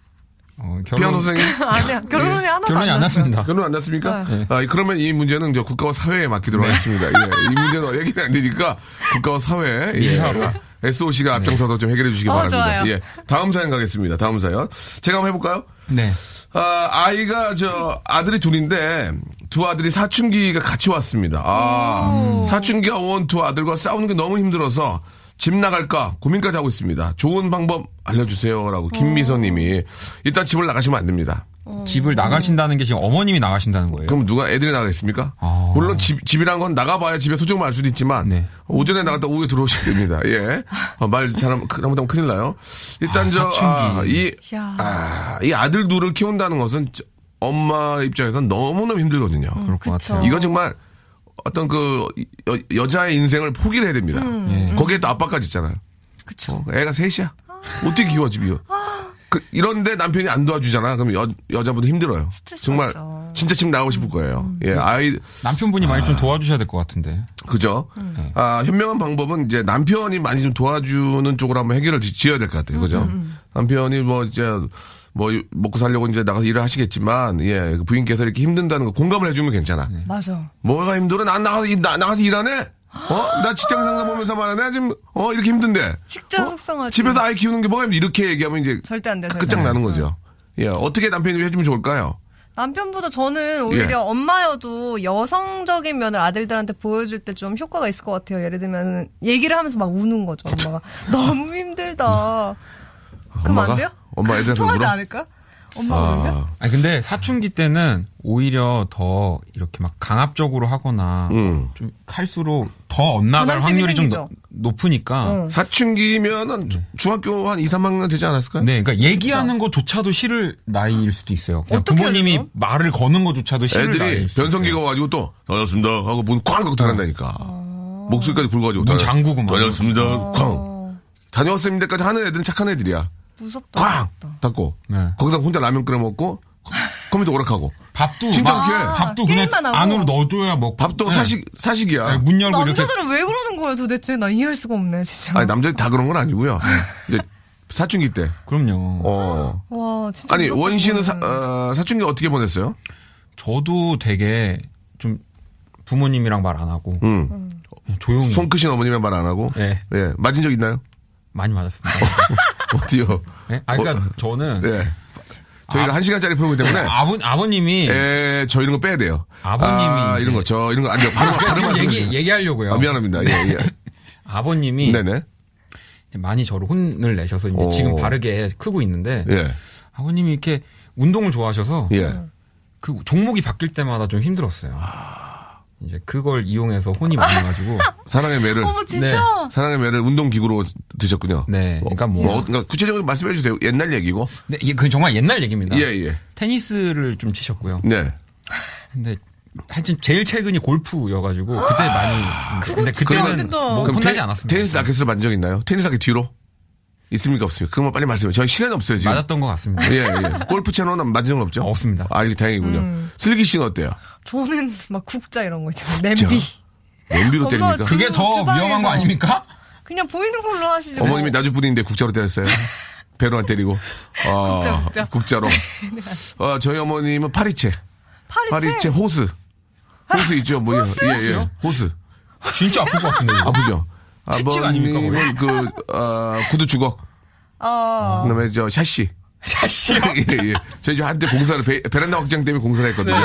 어, 결혼- 피아노 선생님? 아니야. 결론이 하나도 결론이 안 났어요. 났습니다. 결론 안 났습니까? 아, 그러면 이 문제는 저 국가와 사회에 맡기도록 하겠습니다. 예, 이 문제는 얘기는 안 되니까 국가와 사회, 예, 민사로. SOC가 앞장서서 좀 해결해 주시기 어, 바랍니다. 좋아요. 예, 다음 사연 가겠습니다. 다음 사연. 제가 한번 해볼까요? 네. 아, 아이가 저 아들이 둘인데 두 아들이 사춘기가 같이 왔습니다. 아, 사춘기가 온 두 아들과 싸우는 게 너무 힘들어서 집 나갈까 고민까지 하고 있습니다. 좋은 방법 알려주세요라고 김미선님이 일단 집을 나가시면 안 됩니다. 집을 나가신다는 게 지금 어머님이 나가신다는 거예요. 그럼 누가 애들이 나가겠습니까? 아. 물론 집, 집이란 건 나가봐야 집에 소중함을 알 수도 있지만 네. 오전에 나갔다 오후에 들어오셔야 됩니다. 예. 어, 말 잘하면 잘못하면 큰일 나요. 일단 아, 저, 사춘기. 아, 이. 아, 이 아들 둘을 키운다는 것은 저- 엄마 입장에서는 너무너무 힘들거든요. 그럴 것 그쵸. 같아요. 이건 정말 어떤 그 여, 여자의 인생을 포기를 해야 됩니다. 예. 거기에 또 아빠까지 있잖아요. 그쵸. 어, 애가 셋이야. 어떻게 키워 집이? 그, 이런데 남편이 안 도와주잖아. 그럼 여, 여자분도 힘들어요. 스트레스 정말 받죠. 진짜 집 나가고 싶을 거예요. 예, 아이 남편분이 많이 좀 도와주셔야 될 것 같은데. 그죠? 아, 현명한 방법은 이제 남편이 많이 좀 도와주는 쪽으로 한번 해결을 지- 지어야 될 것 같아요. 그죠? 남편이 뭐 이제 뭐 먹고 살려고 이제 나가서 일을 하시겠지만 예, 그 부인께서 이렇게 힘든다는 거 공감을 해주면 괜찮아. 맞아. 뭐가 힘들어? 난 나가서 일, 나, 나가서 일하네? 어? 나 직장 상사 보면서 말하네? 지금, 어, 이렇게 힘든데. 직장 어? 속상하지. 집에서 아이 키우는 게 뭐가 힘들어? 이렇게 얘기하면 이제 절대 안 돼. 절대 끝장. 나는 거죠. 예, 어떻게 남편이 해주면 좋을까요? 남편보다 저는 오히려 예. 엄마여도 여성적인 면을 아들들한테 보여줄 때 좀 효과가 있을 것 같아요. 예를 들면 얘기를 하면서 막 우는 거죠. 엄마가 너무 힘들다. 그럼 엄마가? 안 돼요? 엄마 애들한테 통하지 울어? 않을까? 엄마가 울면? 아, 아니 근데 사춘기 때는 오히려 더 이렇게 막 강압적으로 하거나 음. 좀 할수록 더 엇나갈 확률이 좀 생기죠. 높- 높으니까. 응. 사춘기면은 중학교 한 2, 3학년 되지 않았을까요? 네, 그러니까 얘기하는 것조차도 싫을 나이일 수도 있어요. 그냥 어떻게 부모님이 해요? 말을 거는 것조차도 싫을 애들이 나이일 수도 변성기가 있어요. 와가지고 또, 다녔습니다. 하고 문 쾅! 하고 들어간다니까. 목소리까지 굵어가지고. 문 다녀- 잠그고 막. 다녔습니다. 어. 쾅! 다녀왔습니다까지 하는 애들은 착한 애들이야. 무섭다. 꽝! 무섭다. 닫고. 네. 거기서 혼자 라면 끓여 먹고, 컴퓨터 오락하고. 밥도 진짜 막 해. 밥도 그냥 게임만 하고. 안으로 넣어줘야 먹고. 밥도 네. 사식, 사식이야. 네, 문 열고 이렇게 남자들은 왜 그러는 거예요 도대체? 나 이해할 수가 없네 진짜. 아니, 남자들이 다 그런 건 아니고요. 이제 사춘기 때. 그럼요. 어. 와 진짜. 아니, 원 씨는 사. 어, 사춘기 어떻게 보냈어요? 저도 되게 좀 부모님이랑 말 안 하고 음. 그냥 조용히 손 크신 어머님의 말안 하고. 네. 예. 맞은 적 있나요? 많이 맞았습니다. 어디요? 네? 아, 그러니까 저는 예. 저희가 한 시간짜리 프로그램 때문에. 아버 아버님이 에, 저 이런 거 빼야 돼요. 아버님이 아, 이런 거, 저 이런 거안 돼요. 바로, 바로 얘기. 얘기하려고요. 아, 미안합니다. 예, 예. 아버님이 네네. 많이 저를 혼을 내셔서 이제 오. 지금 바르게 크고 있는데 예. 아버님이 이렇게 운동을 좋아하셔서 예. 그 종목이 바뀔 때마다 좀 힘들었어요. 아. 이제 그걸 이용해서 혼이 많이 나가지고 사랑의 매를, 어머 진짜. 사랑의 매를 운동 기구로 드셨군요. 네, 그러니까 뭐, 뭐, 그러니까 구체적으로 말씀해 주세요. 옛날 얘기고. 네, 이게 그 정말 옛날 얘기입니다. 예, 예. 테니스를 좀 치셨고요. 네. 근데 하여튼 제일 최근이 골프여가지고 그때 많이 근데 그때는. 뭐 그럼 혼나지 테- 않았습니다. 테니스 라켓을 만진 적 있나요? 테니스 라켓 뒤로? 있습니까? 없습니까? 그것만 빨리 말씀해. 저희 시간이 없어요, 지금. 맞았던 것 같습니다. 예, 예. 골프 채널은 맞은 적 없죠? 없습니다. 아, 이거 다행이군요. 음. 슬기 씨는 어때요? 저는 막 국자 이런 거 있잖아요. 냄비. 엄마 때립니까? 그게 더 주방에서. 위험한 거 아닙니까? 그냥 보이는 걸로 하시죠. 어머님이 나주 부인데 국자로 때렸어요. 배로 안 때리고. 아, 국자, 국자. 국자로. 어, 저희 어머님은 파리채. 파리채. 파리채 호스. 호스 있죠? 뭐, 예, 예. 호스. 진짜 아플 것 같은데. 아프죠? 채찍 아닙니까, 거의? 그, 어, 구두 주걱. 어. 그 다음에 저 샤시. 샤시요? 예, 예. 저희 집 한때 공사를, 베, 베란다 확장 때문에 공사를 했거든요.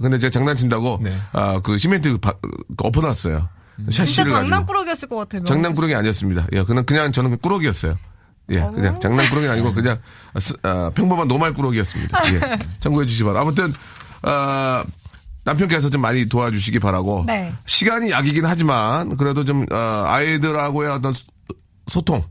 근데 제가 장난친다고, 네. 아, 그 시멘트 바, 그 엎어놨어요. 진짜 샤시를 가지고. 장난꾸러기였을 것 같아요. 장난꾸러기 아니었습니다. 예, 그냥, 그냥 저는 꾸러기였어요. 예, 그냥 장난꾸러기 아니고 그냥 스- 아, 평범한 normal 꾸러기였습니다. 예, 참고해 주시기 바랍니다. 아무튼, 아, 남편께서 좀 많이 도와주시기 바라고. 네. 시간이 약이긴 하지만 그래도 좀 어, 아이들하고의 어떤 소- 소통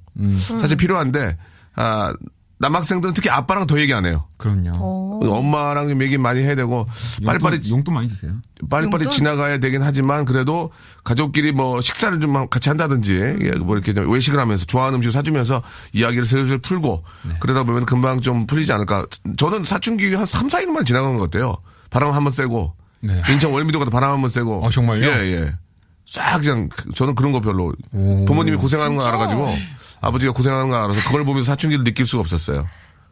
사실 필요한데 아, 남학생들은 특히 아빠랑 더 얘기 안 해요. 그럼요. 어. 엄마랑 좀 얘기 많이 해야 되고 빨리빨리 용돈, 용돈 많이 주세요. 빨리빨리 용돈? 지나가야 되긴 하지만 그래도 가족끼리 뭐 식사를 좀 같이 한다든지 예, 뭐 이렇게 좀 외식을 하면서 좋아하는 음식을 사주면서 이야기를 슬슬 풀고 그러다 보면 금방 좀 풀리지 않을까. 저는 사춘기 한 3, 4일만 지나간 것 같아요. 바람 한번 쐬고 네. 인천 월미도 가서 바람 한 번 쐬고. 아, 정말요? 예, 예. 싹 그냥 저는 그런 거 별로 오. 부모님이 고생하는 걸 알아가지고 아버지가 고생하는 걸 알아서 그걸 보면서 사춘기를 느낄 수가 없었어요.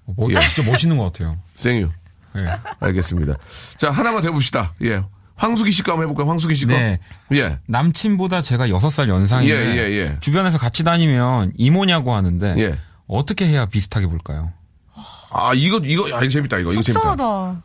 뭐, 예. 진짜 멋있는 것 같아요. 생유. 예. 알겠습니다. 자, 하나만 더 해봅시다. 예. 황수기 씨거 한번 해볼까요? 황수기 씨거. 네. 예. 남친보다 제가 6살 연상인데 예, 예, 예. 주변에서 같이 다니면 이모냐고 하는데 예. 어떻게 해야 비슷하게 볼까요? 아, 이거, 이거, 아, 이거 재밌다, 이거. 이거 재밌다. 속상하다.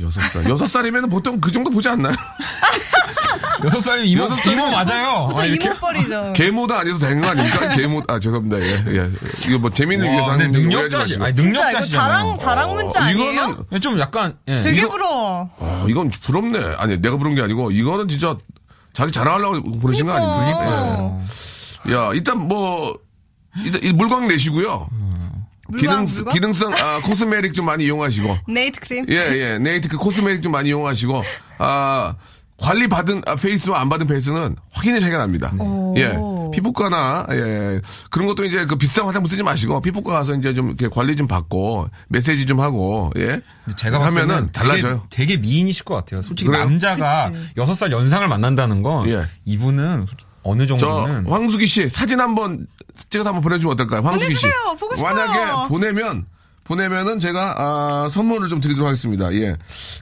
여섯 살. 여섯 살이면 보통 그 정도 보지 않나요? 여섯 살이면 이모, 여섯 살이면 이모 맞아요. 또 아? 이모뻘이죠. 계모도 아니어도 되는 거 아닙니까? 계모, 아, 죄송합니다. 예, 예. 이거 뭐 재미를 위해서 와, 하는 능력자시. 아니, 진짜 이거 능력자시잖아요. 자랑 자랑 문자 아니에요? 이거는, 좀 약간, 예. 되게 이거- 부러워. 아, 이건 부럽네. 아니, 내가 부른 게 아니고, 이거는 진짜 자기 자랑하려고 보내신 거. 아닙니까? 예. 야, 일단 뭐, 일단 이 물광 내시고요. 기능? 기능성, 아, cosmetic 좀 많이 이용하시고. 네이트 크림. 예, 예. 네이트 그 cosmetic 좀 많이 이용하시고, 아, 관리 받은 아, face와 안 받은 face는 확연히 차이가 납니다. 예. 피부과나, 예. 그런 것도 이제 그 비싼 화장품 쓰지 마시고, 피부과 가서 이제 좀 이렇게 관리 좀 받고, 마사지 좀 하고, 예. 제가 봤을 하면은 때는 달라져요. 되게, 되게 미인이실 것 같아요. 솔직히 그래요? 남자가 여섯 살 연상을 만난다는 건 예. 이분은 어느 저, 정도는 황수기 씨, 사진 한번 찍어서 한번 보내주면 어떨까요? 황수기 씨. 보내주세요. 보고 싶어요. 만약에 보내면, 보내면은 제가, 아, 선물을 좀 드리도록 하겠습니다. 예.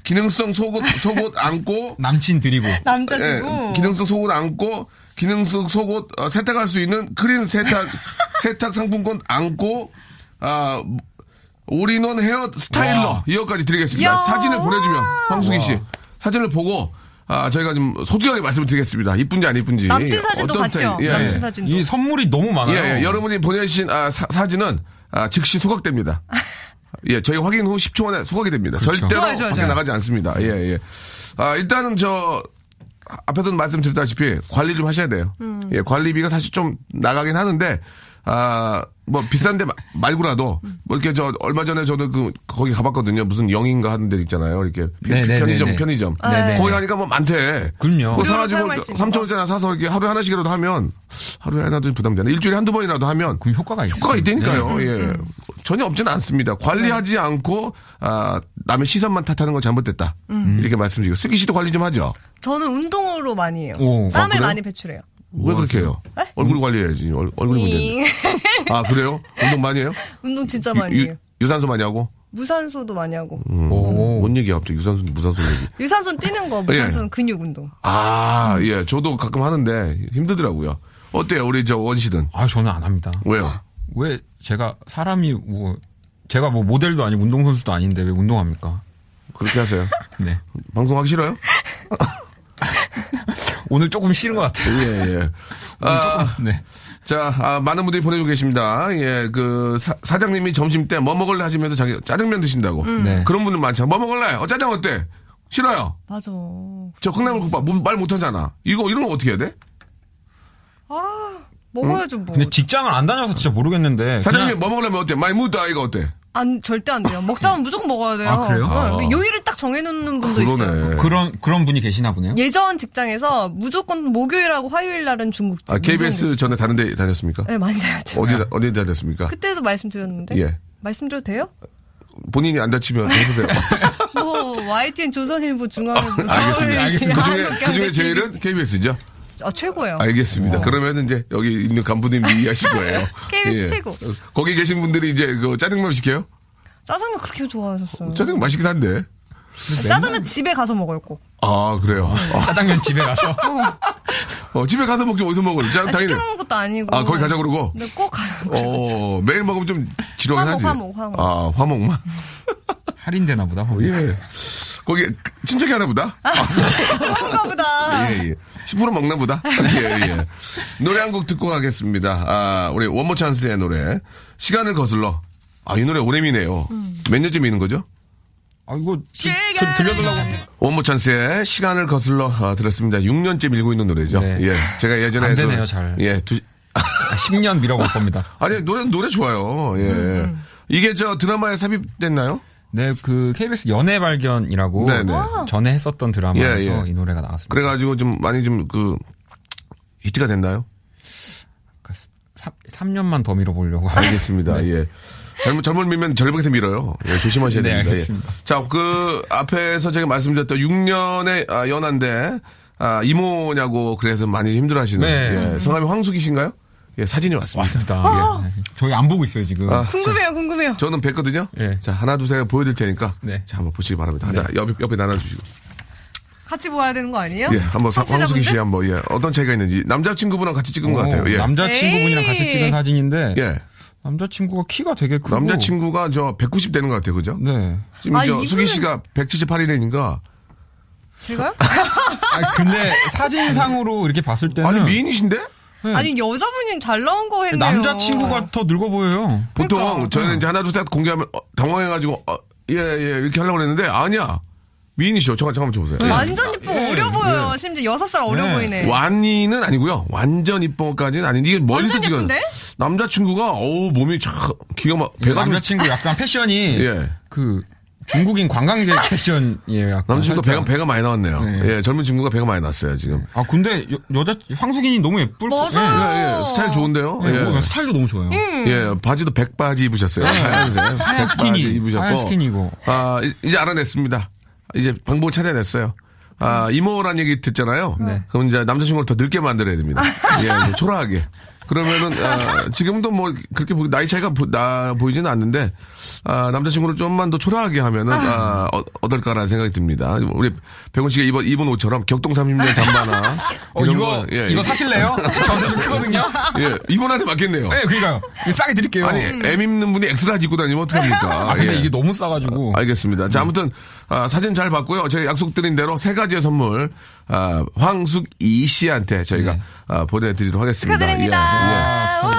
기능성 속옷, 속옷 얹고, 남친 드리고 남자 예, 주고. 기능성 속옷 얹고 기능성 속옷 어, 세탁할 수 있는 크린 세탁 세탁 상품권 얹고 아 all-in-one hair styler 와. 이거까지 드리겠습니다. 야. 사진을 보내주면 황수기 씨 사진을 보고 아 저희가 좀 솔직하게 말씀을 드리겠습니다. 이쁜지 안 이쁜지 남친 사진도? 스타일, 예, 남친 예. 사진도. 이 선물이 너무 많아요. 예, 예. 여러분이 보내주신 아, 사, 진은 아, 즉시 수각됩니다. 예, 저희 확인 후 10초 안에 수각이 됩니다. 그렇죠. 절대로 좋아요, 좋아요, 밖에. 나가지 않습니다. 예, 예. 아, 일단은 저, 앞에서도 말씀드렸다시피 관리 좀 하셔야 돼요. 음. 예, 관리비가 사실 좀 나가긴 하는데, 아, 뭐 비싼데 마- 말고라도 뭐 이렇게 저 얼마 전에 저도 그 거기 가봤거든요. 무슨 영인가 하는 데 있잖아요. 이렇게 피- 네, 네, 편의점 네, 네. 편의점. 네, 네. 거기 가니까 뭐 많대. 그럼요. 그거 사가지고 있는 3천 거. 원짜리 사서 이렇게 하루에 하나씩이라도 하면 하루에 하나도 부담되나 일주일에 한두 번이라도 하면 그럼 효과가 있어요. 효과가 있다니까요. 네. 예. 전혀 없지는 않습니다. 관리하지 않고 아, 남의 시선만 탓하는 건 잘못됐다. 음. 이렇게 말씀드리고 슬기 씨도 관리 좀 하죠. 저는 운동으로 많이 해요. 오, 아, 땀을 그래요? 많이 배출해요. 왜 그렇게 해요? 얼굴 관리해야지. 얼, 얼굴이 문제인데. 잉. 아 그래요? 운동 많이 해요? 운동 진짜 많이 해요. 유, 산소 많이 하고? 무산소도 많이 하고. 음, 오. 뭔 얘기야 갑자기 유산소 무산소 얘기. 유산소는 뛰는 거, 예. 무산소는 근육 운동. 아 예, 저도 가끔 하는데 힘들더라고요. 어때요, 우리 저 원씨는? 아, 저는 안 합니다. 왜요? 왜 제가 사람이 뭐 제가 뭐 모델도 아니고 운동선수도 아닌데 왜 운동합니까? 그렇게 하세요? 네. 방송하기 싫어요? 오늘 조금 싫은 것 같아요. 예, 예. 아, 네. 자, 아, 많은 분들이 보내주고 계십니다. 예, 그, 사, 장님이 점심 때 뭐 먹을래 하시면서 자기 짜장면 드신다고. 네. 그런 분들 많죠. 뭐 먹을래? 어, 짜장 어때? 싫어요. 맞아. 저 콩나물국밥 뭐, 말 못하잖아. 이거, 이런 거 어떻게 해야 돼? 먹어야죠, 뭐. 근데 직장을 안 다녀서 진짜 모르겠는데. 사장님 그냥 뭐 먹으려면 어때? 많이 묻다, 이거 어때? 안, 절대 안 돼요. 먹자면 무조건 먹어야 돼요. 아, 그래요? 네, 아. 요일을 딱 정해놓는 분도 있어요. 그러네. 그런 그런 분이 계시나 보네요. 예전 직장에서 무조건 목요일하고 화요일 날은 중국집. 아, KBS 전에 다른 데 다녔습니까? 네, 많이 다녔죠. 어디, 어디 다녔습니까? 그때도 말씀드렸는데. 예. 말씀드려도 돼요? 본인이 안 다치면 해보세요. 뭐, YTN 조선일보 중앙일보 알겠습니다. 서울시, 알겠습니다. 그 중에, 한국경제 그 중에 TV. 제일은 KBS죠? 아, 최고예요. 알겠습니다. 그러면 이제 여기 있는 간부님이 이해하실 거예요. KBS 최고. 거기 계신 분들이 이제 그 짜장면 시켜요? 짜장면 그렇게 좋아하셨어요. 짜장면 맛있긴 한데. 짜장면 집에 가서 먹어요, 꼭. 아, 그래요. 짜장면 집에 가서 어, 집에 가서 먹지 어디서 먹을? 짜 아, 당연히. 시켜 먹는 것도 아니고. 아, 거기 가자 그러고? 근데 꼭 먹어요. 어, 매일 먹으면 좀 지루하긴 화목, 하지. 화목, 화목. 아, 화목만? 할인되나 보다. 거기. 예. 거기 친척이 하나 보다? 그런가 보다. 예, 예. 10% 먹나 보다? 예, 예. 노래 한 곡 듣고 가겠습니다. 아, 우리 원모 찬스의 노래. 시간을 거슬러. 아, 이 노래 오래미네요. 음. 몇 년째 미는 거죠? 아 이거 들- 들려달라고. 원모 찬스의 시간을 거슬러 아, 들었습니다. 6년째 밀고 있는 노래죠. 네. 예. 제가 예전에. 안 그- 되네요, 잘. 예. 두, 10년 밀어볼 겁니다. 아니, 노래, 노래 좋아요. 예. 음, 이게 저 드라마에 삽입됐나요? 네, 그 KBS 연애 발견이라고 네네. 전에 했었던 드라마에서 예, 예. 이 노래가 나왔습니다. 그래가지고 좀 많이 좀 그, 히트가 됐나요? 3, 년만더 밀어보려고. 알겠습니다. 예. 잘못, 잘못 밀면 절벽에서 밀어요. 예, 조심하셔야 네, 됩니다. 예. 알겠습니다. 자, 그, 앞에서 제가 말씀드렸던 6년의 아, 연한데, 아, 이모냐고 그래서 많이 힘들어 하시는. 네. 예. 성함이 황숙이신가요? 예, 사진이 왔습니다. 맞습니다. 예. 저희 안 보고 있어요, 지금. 아, 궁금해요, 궁금해요. 저는 뵀거든요. 예. 자, 하나, 둘, 셋 보여드릴 테니까. 네. 자, 한번 보시기 바랍니다. 하나, 옆에, 옆에 나눠주시고. 같이 보아야 되는 거 아니에요? 예, 한번 사- 청취자분들? 황숙이 씨 한번, 예, 어떤 차이가 있는지. 남자친구분랑 같이 찍은 것 같아요. 예. 남자친구분이랑 같이 에이. 찍은 사진인데 예. 남자친구가 키가 되게 크고. 남자친구가 저 190 되는 것 같아요, 그죠? 네. 지금 아, 저 이분은- 수기 씨가 178이라니까 제가요? 아 근데 사진상으로 이렇게 봤을 때는 아니 미인이신데? 네. 아니 여자분이 잘 나온 거 했네요. 남자친구가 더 늙어 보여요. 보통 그러니까. 저희는 이제 하나 둘 셋 공개하면 어, 당황해가지고 어, 예, 예 이렇게 하려고 그랬는데 아니야 미인이시죠. 잠깐 잠깐만 줘보세요. 예. 완전 이쁘고 예, 어려 보여요. 심지어 여섯 살 어려 네. 보이네. 완이는 아니고요. 완전 이뻐까지는 아닌데 이게 멀리서 완전 지금? 남자친구가 어우 몸이 참 기가 막 배가 좀- 남자친구 약간 패션이 예. 그 중국인 관광객 패션이에요. 약간 남자친구 배가. 배가 많이 나왔네요. 네. 예, 젊은 친구가 배가 많이 났어요 지금. 아 근데 여, 자 황숙인이 너무 예쁠 맞아요. 예, 예, 스타일 좋은데요. 예. 예, 예. 뭐 스타일도 너무 좋아요. 예, 바지도 백바지 입으셨어요. 하얀색. 하얀 백바지 스키니, 입으셨고. 하얀 스키니고. 아, 이- 이제 알아냈습니다. 이제 방법을 찾아냈어요. 아, 이모란 얘기 듣잖아요. 네. 그럼 이제 남자친구를 더 늙게 만들어야 됩니다. 예, 이제 초라하게. 그러면은, 아, 지금도 뭐, 그렇게 보- 나이 차이가 보, 나, 보이지는 않는데, 아, 남자친구를 좀만 더 초라하게 하면은, 아, 어, 어떨까라는 생각이 듭니다. 우리 백원 씨가 입은, 입은 옷처럼 격동 30년 잠바나. 어, 이거 거, 예, 이거 예. 사실래요? 저한테 좀 크거든요. 예, 이분한테 맞겠네요. 네, 그러니까요. 싸게 드릴게요. 아니, M 입는 분이 X-large 입고 다니면 어떡합니까? 아, 근데 예. 이게 너무 싸가지고. 알겠습니다. 자, 아무튼, 아, 사진 잘 봤고요. 저희 약속드린 대로 세 가지의 선물, 아, 황숙이 씨한테 저희가 네. 아, 보내드리도록 하겠습니다. 축하드립니다. 예, 예. 와.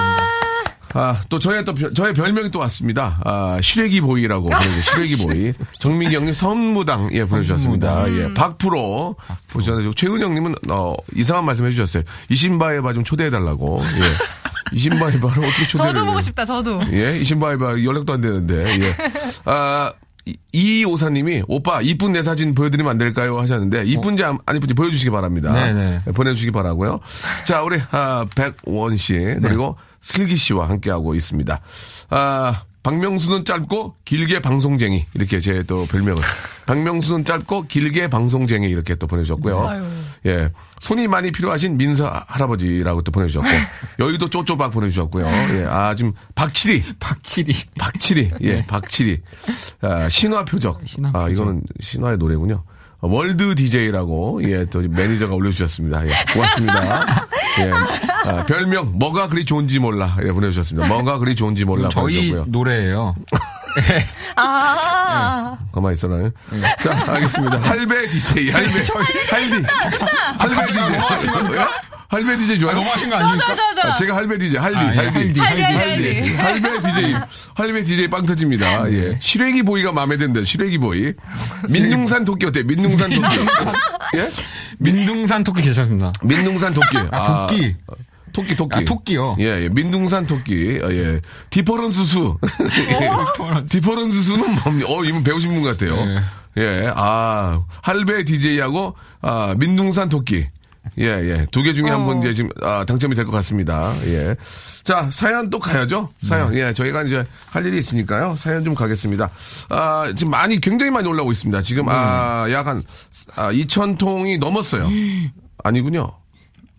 아, 또 저의 또, 별- 저의 별명이 또 왔습니다. 아, 시래기 보이라고 보내주세요. 시래기 보이. 정민기 형님 선무당, 예, 보내주셨습니다. 예, 박프로. 보셔가지고, 최은 형님은, 어, 이상한 말씀 해주셨어요. 이신바에바 좀 초대해달라고. 예. 이신바에바를 어떻게 초대를 저도? 보고 싶다. 저도. 예, 이신바이바 연락도 안 되는데, 예. 아, 이- 이오사님이 오빠 이쁜 내 사진 보여드리면 안 될까요 하셨는데 이쁜지 안, 안 이쁜지 보여주시기 바랍니다. 네네. 예, 보내주시기 바라고요. 자 우리 아, 백원 씨 그리고 슬기 씨와 함께하고 있습니다. 아 박명수는 짧고 길게 방송쟁이 이렇게 제 또 별명을 박명수는 짧고 길게 방송쟁이 이렇게 또 보내주셨고요. 아유. 예 손이 많이 필요하신 민서 할아버지라고 또 보내주셨고 여의도 쪼쪼박 보내주셨고요. 예, 아 지금 박칠이 박칠이. 박칠이, 예, 박칠이. 아, 신화 표적. 신화 아, 표적. 이거는 신화의 노래군요. 어, world DJ라고, 예, 또 매니저가 올려주셨습니다. 예, 고맙습니다. 예, 아, 별명, 뭐가 그리 좋은지 몰라. 예, 보내주셨습니다. 뭐가 그리 좋은지 몰라. 저희 보내주셨고요. 노래예요. 아. 가만히 있어라. 자, 알겠습니다. 할배 DJ, 할배. 할디. 할배 DJ. 할배 DJ 좋아요? 너무하신 거 저, 아닙니까? 저, 저, 저. 아, 제가 할배 DJ, 할디, 아, 예, 할디. 할디, 할디, 할디, 할디. 할배 DJ, 할배 DJ 빵 터집니다. 예. 시래기 boy가 마음에 든다, 시래기 boy. 민둥산 토끼 어때? 민둥산 토끼. 예? 민둥산 토끼 괜찮습니다. 민둥산 토끼. 아, 토끼. 토끼, 토끼. 아, 토끼요? 예, 예. 민둥산 토끼. 어, 예. difference 수. difference 수는 뭡니까? 어, 이분 배우신 분 같아요. 예. 예. 아, 할배 DJ하고, 아, 민둥산 토끼. 예, 예. 두 개 중에 한분 이제 지금, 아, 당첨이 될 것 같습니다. 예. 자, 사연 또 가야죠? 사연. 예, 저희가 이제 할 일이 있으니까요. 사연 좀 가겠습니다. 아, 지금 많이, 굉장히 많이 올라오고 있습니다. 지금, 아, 약 한, 아, 2,000통이 넘었어요. 아니군요.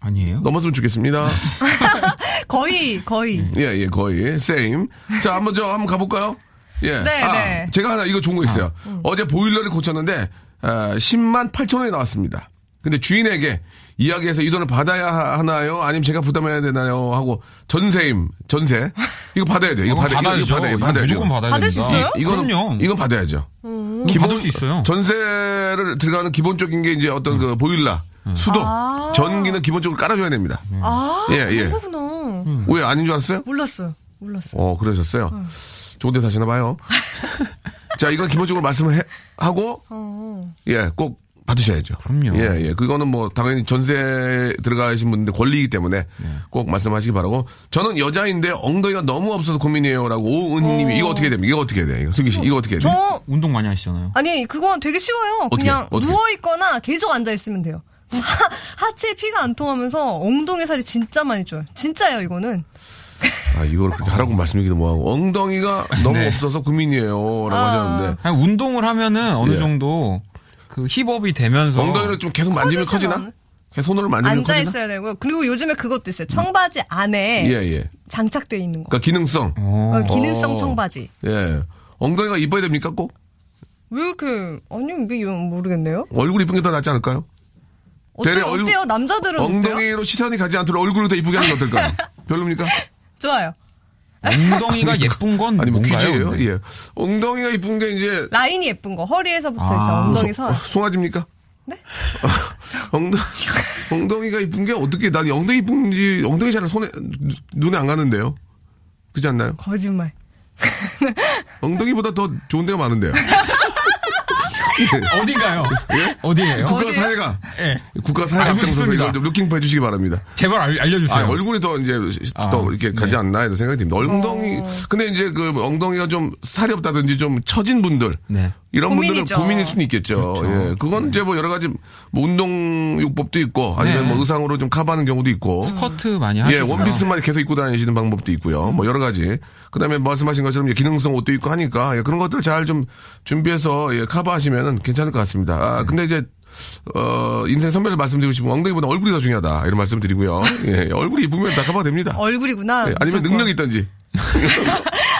아니에요? 넘었으면 좋겠습니다. 거의, 거의. 예, 예, 거의. 세임. 자, 한번 저, 한번 가볼까요? 예. 네, 아, 네. 제가 하나 이거 좋은 거 있어요. 어제 보일러를 고쳤는데, 아, 10만 8천 원이 나왔습니다. 근데 주인에게 이야기해서 이 돈을 받아야 하- 하나요? 아니면 제가 부담해야 되나요? 하고 전세임, 전세. 이거 받아야 돼요. 이거 이거 받아, 이거, 받아야죠. 이거 받아야, 이거 받아야죠. 무조건 받아야 받을 수 됩니다. 있어요? 이거는, 그럼요. 이건 받아야죠. 이거 받을 수 있어요. 전세를 들어가는 기본적인 게 이제 어떤 그 보일러, 수도, 전기는 기본적으로 깔아줘야 됩니다. 아, 예, 예. 그런 거구나. 왜 아닌 줄 알았어요? 몰랐어요. 몰랐어요. 어, 그러셨어요? 좋은 데 사시나 봐요. 자, 이건 기본적으로 말씀을 해- 하고, 어. 예, 꼭 받으셔야죠. 그럼요. 예, 예. 그거는 뭐, 당연히 전세 들어가신 분들 권리이기 때문에 꼭 말씀하시기 바라고. 저는 여자인데 엉덩이가 너무 없어서 고민이에요. 라고 오은희님이 이거 어떻게 됩니까? 이거 어떻게 해야 돼? 이거 승기 씨, 이거 어떻게 해야 돼? 저, 운동 많이 하시잖아요. 아니, 그건 되게 쉬워요. 어떻게, 그냥 어떻게? 누워 있거나 계속 앉아 있으면 돼요. 하, 하체에 피가 안 통하면서 엉덩이 살이 진짜 많이 쪄요. 진짜예요, 이거는. 아, 이걸 그렇게 하라고 말씀드리기도 뭐하고. 엉덩이가 너무 네. 없어서 고민이에요. 라고 아. 하셨는데. 그냥 운동을 하면은 어느 예. 정도 그 힙업이 되면서 엉덩이를 좀 계속 만지면 커지나? 계속 손으로 만지면 커지나? 앉아있어야 되고요. 그리고 요즘에 그것도 있어요. 청바지 안에 예, 예. 장착돼 있는 거. 그러니까 기능성. 어. 어, 기능성 어. 청바지. 예. 엉덩이가 이뻐야 됩니까? 꼭? 왜 이렇게, 아니, 왜, 이건 모르겠네요. 얼굴 이쁜 게 더 낫지 않을까요? 어때, 대략 얼굴- 어때요? 남자들은 어때요? 엉덩이로 시선이 가지 않도록 얼굴을 더 이쁘게 하는 게 어떨까요? 별로입니까? 좋아요. 엉덩이가 예쁜 건 아니 뭐 뭔가요? 퀴즈예요? 근데? 예. 엉덩이가 이쁜 게 이제 라인이 예쁜 거 허리에서부터 아. 이제 엉덩이 선. 어, 송아지입니까? 네? 엉덩, 엉덩이가 이쁜 게 어떻게, 난 엉덩이 이쁜지, 엉덩이 잘 손에, 누- 눈에 안 가는데요? 그렇지 않나요? 거짓말. 엉덩이보다 더 좋은 데가 많은데요. 어딘가요? 어디예요? 국가 어디예요? 사회가, 예. 국가 사회가 앞장서서 싶습니다. 이걸 좀 루킹 해주시기 바랍니다. 제발 알, 알려주세요. 아, 얼굴이 더 이제 아, 더 이렇게 가지 네. 않나 이런 생각이 듭니다. 엉덩이 근데 이제 그 엉덩이가 좀 살이 없다든지 좀 처진 분들 네. 이런 분들은 고민이죠. 고민일 수는 있겠죠. 그렇죠. 예, 그건 이제 뭐 여러 가지 뭐 운동요법도 있고 아니면 네. 뭐 의상으로 좀 커버하는 경우도 있고. 스커트 많이 예, 하시죠. 원피스만 계속 입고 다니시는 방법도 있고요. 뭐 여러 가지. 그다음에 말씀하신 것처럼 예, 기능성 옷도 있고 하니까 예, 그런 것들 잘 좀 준비해서 예, 커버하시면은 괜찮을 것 같습니다. 아, 근데 이제 어, 인생 선배를 말씀드리고 싶으면 엉덩이보다 얼굴이 더 중요하다. 이런 말씀 드리고요. 예, 얼굴이 이쁘면 다 커버가 됩니다. 얼굴이구나. 예, 아니면 무조건. 능력이 있던지.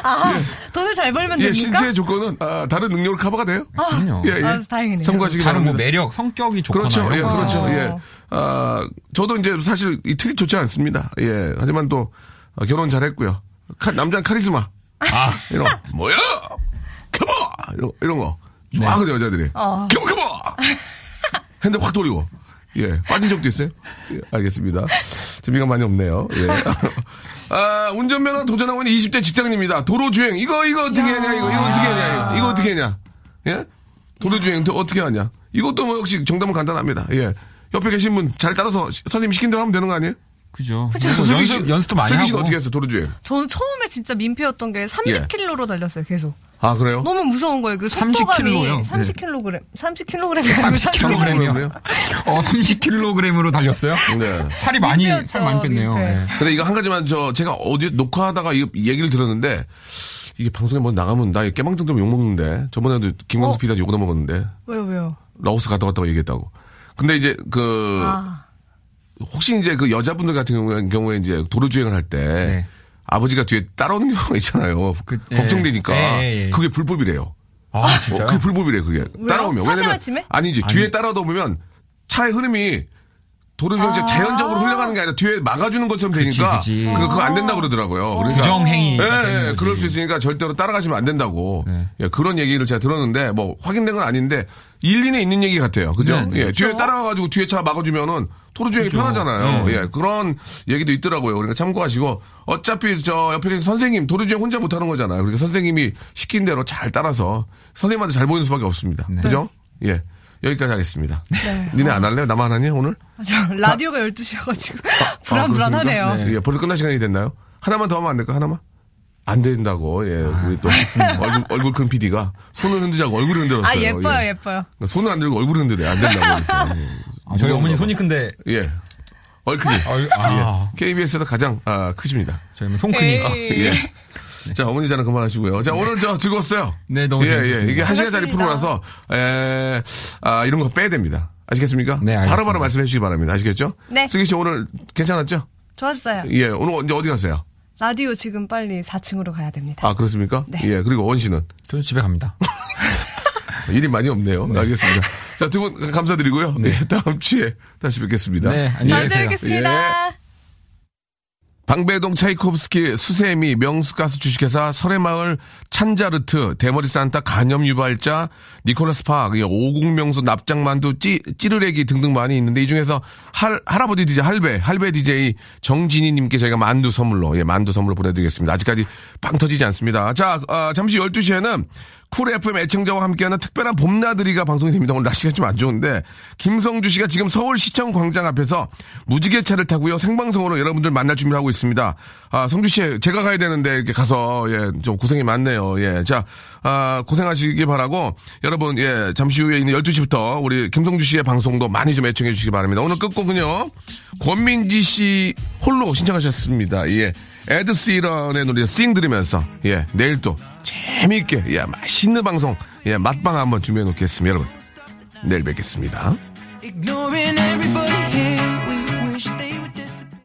아, 돈을 잘 벌면 예, 됩니까? 신체의 조건은 아, 다른 능력으로 커버가 돼요. 그럼요. 예, 예. 아, 다행이네요. 참고하시기 다른 뭐 바랍니다. 매력, 성격이 좋거나 그렇죠. 예. 그렇죠. 어. 예. 아, 저도 이제 사실 이 틀이 좋지 않습니다. 예. 하지만 또 어, 결혼 잘했고요. 카, 남자는 카리스마. 아, 이런 거. 뭐야? 커버! 이런, 이런 거. 좋아하거든요, 여자들이. 어. 커버, 커버! 핸들 확 돌리고. 예. 빠진 적도 있어요? 예, 알겠습니다. 재미가 많이 없네요. 예. 아, 운전면허 도전하고 있는 20대 직장인입니다. 도로주행. 이거, 이거 어떻게 하냐, 이거, 이거 어떻게 하냐, 이거, 이거 어떻게 하냐. 예? 도로주행 또 어떻게 하냐. 이것도 뭐 역시 정답은 간단합니다. 예. 옆에 계신 분 잘 따라서 시- 선생님 시킨 대로 하면 되는 거 아니에요? 그죠. 슬기 그리고 씨- 연습, 연습도 많이 슬기 씨는 하고. 어떻게 했어, 도로주행? 저는 처음에 진짜 민폐였던 게 30km로 달렸어요, 계속. 아, 그래요? 너무 무서운 거예요. 그 30 속도감이 킬로요? 30kg, 30kg. 30kg 이요? 요 어, 30kg으로 달렸어요? 네. 살이 많이, 살 많이 뺐네요. 민폐. 예. 근데 이거 한 가지만 저 제가 어디 녹화하다가 이 얘기를 들었는데 이게 방송에 뭐 나가면 나 깨망정 되면 욕 먹는데 저번에도 김광수 어? 피디한테 욕을 먹었는데 왜요, 왜요? 라오스 갔다 왔다고 얘기했다고. 근데 이제 그 아, 혹시 이제 그 여자분들 같은 경우에, 경우에 이제 도로 주행을 할때 네. 아버지가 뒤에 따라오는 경우가 있잖아요. 그, 예. 걱정되니까 예, 예, 예. 그게 불법이래요. 아, 진짜요? 어, 그게 불법이래 그게 따라오면 사생활 왜냐면? 아니지 뒤에 따라오다 보면 차의 흐름이 도로주행 아. 자연적으로 흘러가는 게 아니라 뒤에 막아주는 것처럼 되니까 그치. 그거 그거 안 된다 고 그러더라고요. 그러니까 부정행위. 예, 예, 그럴 수 있으니까 절대로 따라가시면 안 된다고. 네. 예, 그런 얘기를 제가 들었는데 뭐 확인된 건 아닌데 일리는 있는 얘기 같아요. 그죠? 네, 네. 예, 뒤에 따라가가지고 뒤에 차 막아주면은 도로주행이 그죠. 편하잖아요. 네. 예, 그런 얘기도 있더라고요. 그러니까 참고하시고 어차피 저 옆에 계신 선생님 도로주행 혼자 못하는 거잖아요. 그러니까 선생님이 시킨 대로 잘 따라서 선생님한테 잘 보이는 수밖에 없습니다. 그죠? 예. 여기까지 하겠습니다. 네. 니네 안 할래요? 나만 하니 오늘? 저 라디오가 12시여가지고 아, 불안불안하네요. 그렇습니까? 예, 벌써 끝날 시간이 됐나요? 하나만 더 하면 안 될까? 하나만? 안 된다고, 예. 우리 또, 얼굴, 얼굴 큰 PD가 손을 흔들자고 얼굴을 흔들었어요. 아, 예뻐요, 예. 예뻐요. 손을 안 들고 얼굴을 흔들어요. 안 된다고. 이렇게. 아, 저희 어머니 봐. 손이 큰데, 예. 얼큰이. 얼- 아. 예. KBS에서 가장, 아, 크십니다. 저희 손크니까. 에이. 예. 자, 어머니 자는 그만하시고요. 자, 오늘 저 즐거웠어요. 네, 너무 예, 예. 재밌었습니다. 이게 한 시간짜리. 프로라서, 에, 아, 이런 거 빼야 됩니다. 아시겠습니까? 네, 알겠습니다. 바로 바로 말씀해 주시기 바랍니다. 아시겠죠? 네. 승기 씨 오늘 괜찮았죠? 좋았어요. 예. 오늘 언제 어디 갔어요? 라디오 지금 빨리 4층으로 가야 됩니다. 아, 그렇습니까? 네. 예. 그리고 원 씨는 저는 집에 갑니다. 일이 많이 없네요. 알겠습니다. 자, 두 분 감사드리고요. 예, 다음 주에 다시 뵙겠습니다. 네, 안녕히 주에 계세요. 뵙겠습니다. 방배동 차이코프스키 수세미 명수가스 주식회사 설해마을 찬자르트 대머리 산타 간염 유발자 니콜라스 팍 예, 오국명수 납작만두 찌, 찌르레기 등등 많이 있는데 이 중에서 할 할아버지 DJ 할배 할배 DJ 정진희님께 저희가 만두 선물로 예 만두 선물로 보내드리겠습니다. 아직까지 빵 터지지 않습니다. 자 아, 잠시 12시에는 쿨 FM 애청자와 함께하는 특별한 봄나들이가 방송이 됩니다. 오늘 날씨가 좀 안 좋은데 김성주 씨가 지금 서울시청 광장 앞에서 무지개차를 타고요 생방송으로 여러분들 만날 준비를 하고 있습니다. 아 성주 씨 제가 가야 되는데 이렇게 가서 예좀 고생이 많네요. 예자 아, 고생하시기 바라고 여러분 예 잠시 후에 있는 12시부터 우리 김성주 씨의 방송도 많이 좀 애청해 주시기 바랍니다. 오늘 끝곡은요 권민지 씨 홀로 신청하셨습니다. 예. 에드 시런의 노래 싱 들으면서 예 내일 또 재미있게 예 맛있는 방송 예 맛방 한번 준비해 놓겠습니다 여러분 내일 뵙겠습니다.